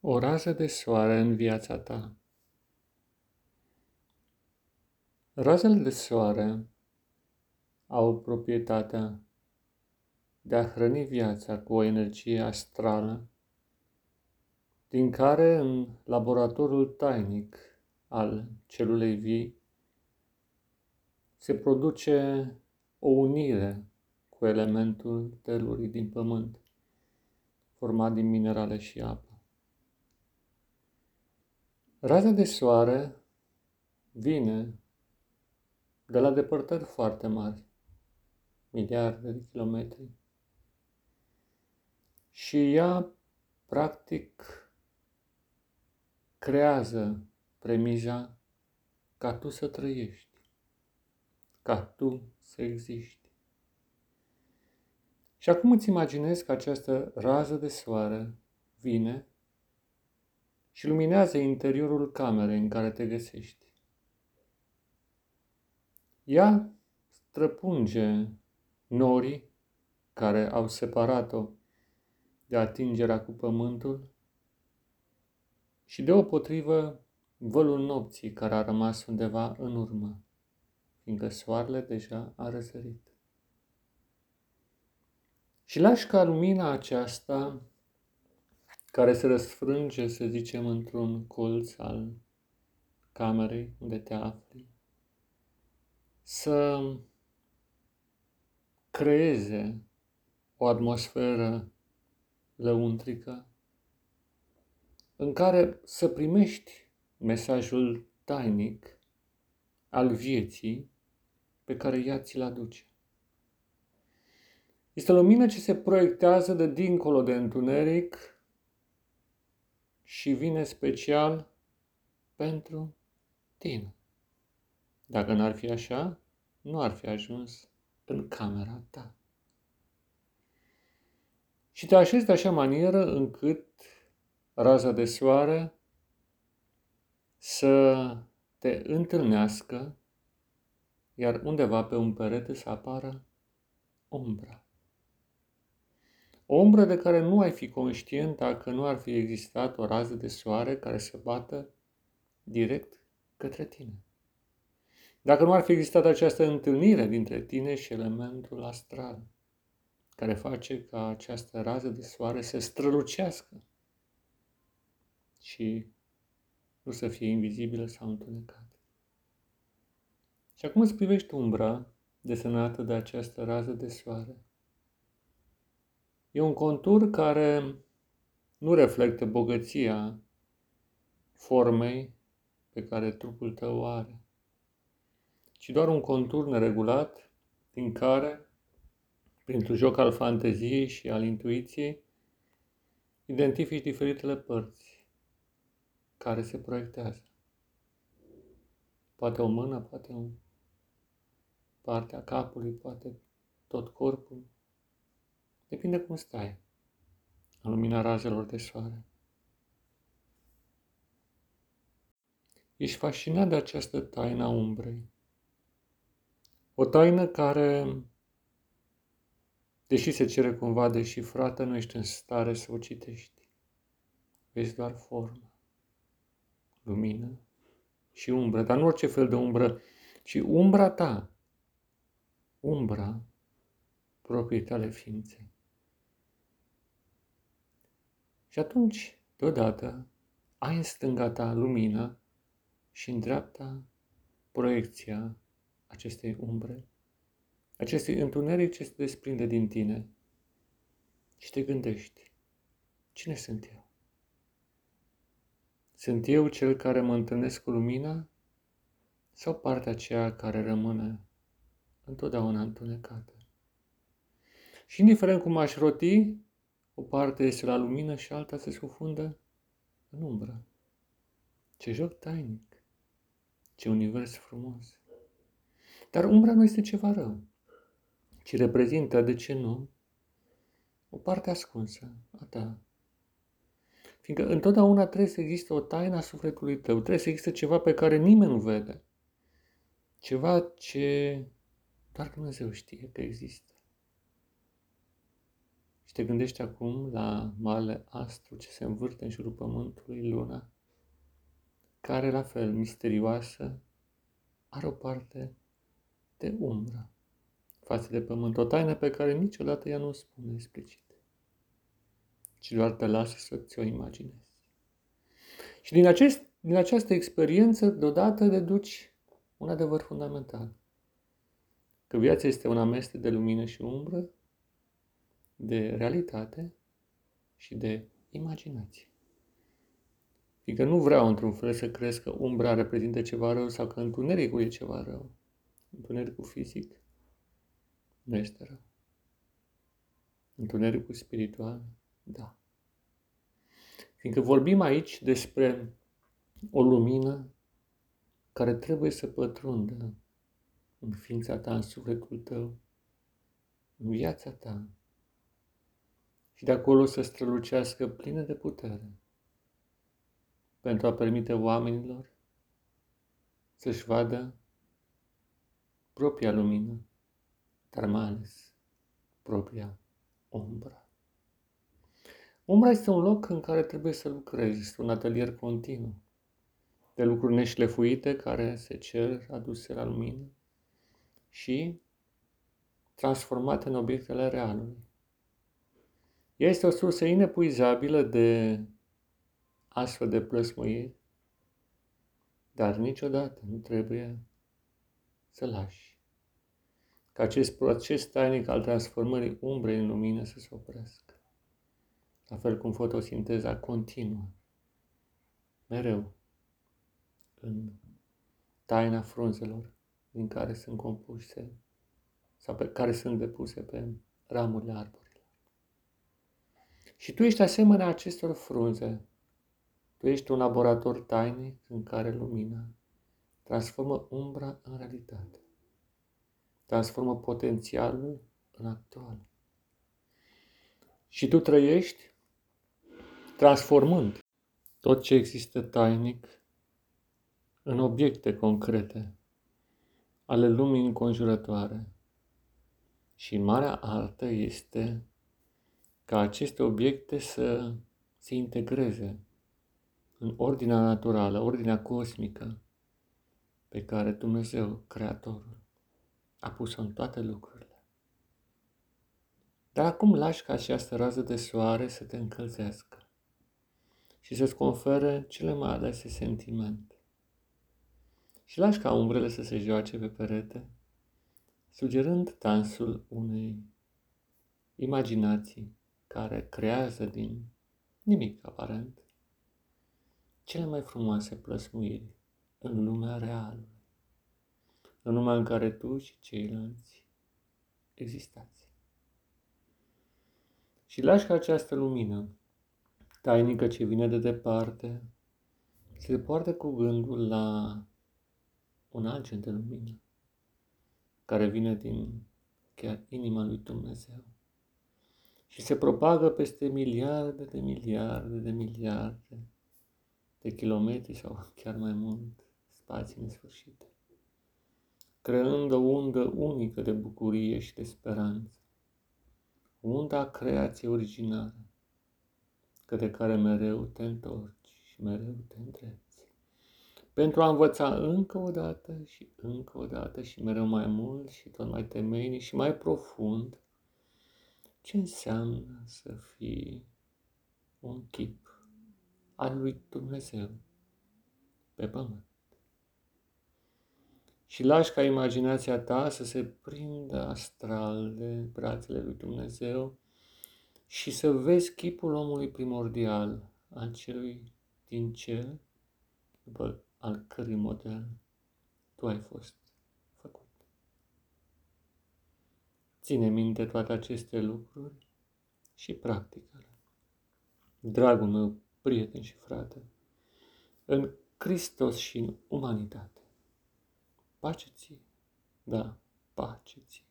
O rază de soare în viața ta. Razele de soare au proprietatea de a hrăni viața cu o energie astrală, din care în laboratorul tainic al celulei vii se produce o unire cu elementul telurii din pământ, format din minerale și apă. Raza de soare vine de la depărtări foarte mari, miliarde de kilometri, și ea, practic, creează premiza ca tu să trăiești, ca tu să existi. Și acum îți imaginezi că această rază de soare vine și luminează interiorul camerei în care te găsești. Ea străpunge norii care au separat-o de atingerea cu pământul și deopotrivă vălul nopții care a rămas undeva în urmă, fiindcă soarele deja a răsărit. Și lași ca lumina aceasta care se răsfrânge, să zicem, într-un colț al camerei unde te afli, să creeze o atmosferă lăuntrică în care să primești mesajul tainic al vieții pe care ea ți-l aduce. Este o lumină ce se proiectează de dincolo de întuneric și vine special pentru tine. Dacă n-ar fi așa, nu ar fi ajuns în camera ta. Și te așezi de așa manieră încât raza de soare să te întâlnească, iar undeva pe un perete să apară umbra. O umbră de care nu ai fi conștient dacă nu ar fi existat o rază de soare care să bată direct către tine. Dacă nu ar fi existat această întâlnire dintre tine și elementul astral, care face ca această rază de soare să strălucească și nu să fie invizibilă sau întunecată. Și acum îți privești umbra desenată de această rază de soare E un contur care nu reflectă bogăția formei pe care trupul tău o are, ci doar un contur neregulat din care, printr-un joc al fanteziei și al intuiției, identifici diferitele părți care se proiectează. Poate o mână, poate o partea capului, poate tot corpul, Depinde cum stai în lumina razelor de soare. Ești fascinat de această taină a umbrei. O taină care, deși se cere cumva deșifrată, nu ești în stare să o citești. Vezi doar formă, lumină și umbră, dar nu orice fel de umbră, ci umbra ta, umbra proprii tale ființe. Și atunci, deodată, ai în stânga ta lumină și în dreapta proiecția acestei umbre, acestui întuneric ce se desprinde din tine și te gândești, cine sunt eu? Sunt eu cel care mă întâlnesc cu lumina sau partea aceea care rămâne întotdeauna întunecată? Și indiferent cum aș roti, o parte este la lumină și alta se scufundă în umbră. Ce joc tainic! Ce univers frumos! Dar umbra nu este ceva rău, ci reprezintă, de ce nu, o parte ascunsă a ta. Fiindcă întotdeauna trebuie să existe o taină a sufletului tău, trebuie să existe ceva pe care nimeni nu vede. Ceva ce doar Dumnezeu știe că există. Și te gândești acum la mare astru ce se învârte în jurul pământului, luna, care, la fel misterioasă, are o parte de umbră față de pământ, o taină pe care niciodată ea nu o spune explicit, ci doar te lasă să ți-o imaginezi. Și din, acest, din această experiență, deodată deduci un adevăr fundamental. Că viața este un amestec de lumină și umbră, de realitate și de imaginație. Fiindcă nu vreau într-un fel să crezi că umbra reprezintă ceva rău sau că întunericul e ceva rău. Întunericul fizic nu este rău. Întunericul spiritual, da. Fiindcă vorbim aici despre o lumină care trebuie să pătrundă în ființa ta, în sufletul tău, în viața ta și de acolo să strălucească plină de putere pentru a permite oamenilor să-și vadă propria lumină, dar mai ales propria umbră. Umbra este un loc în care trebuie să lucrezi, este un atelier continuu de lucruri neșlefuite care se cer aduse la lumină și transformate în obiectele realului. Ea este o sursă inepuizabilă de astfel de plăsmuiri, dar niciodată nu trebuie să lași ca acest proces tainic al transformării umbrei în lumină să se oprească. La fel cum fotosinteza continuă, mereu, în taina frunzelor din care sunt compuse sau pe care sunt depuse pe ramurile arborilor. Și tu ești asemenea acestor frunze. Tu ești un laborator tainic în care lumina transformă umbra în realitate. Transformă potențialul în actual. Și tu trăiești transformând tot ce există tainic în obiecte concrete ale lumii înconjurătoare. Și marea artă este ca aceste obiecte să se integreze în ordinea naturală, ordinea cosmică pe care Dumnezeu, Creatorul, a pus-o în toate lucrurile. Dar acum lași ca această rază de soare să te încălzească și să-ți confere cele mai alese sentimente. Și lași ca umbrele să se joace pe perete, sugerând dansul unei imaginații care creează din nimic aparent cele mai frumoase plăsmuiri în lumea reală, în lumea în care tu și ceilalți existați. Și lași ca această lumină tainică ce vine de departe se poartă cu gândul la un alt gen de lumină care vine din chiar inima lui Dumnezeu și se propagă peste miliarde de miliarde de miliarde de kilometri sau chiar mai mult spații nesfârșite, creând o undă unică de bucurie și de speranță, unda creației originale, către care mereu te întorci și mereu te îndrepți, pentru a învăța încă o dată și încă o dată și mereu mai mult și tot mai temeinic și mai profund ce înseamnă să fii un chip al lui Dumnezeu pe pământ. Și lași ca imaginația ta să se prindă astral de brațele lui Dumnezeu și să vezi chipul omului primordial, al celui din cel, după al cărui model tu ai fost Ține minte toate aceste lucruri și practică-le. Dragul meu, prieten și frate, în Hristos și în umanitate. Pace ție, da, pace ție.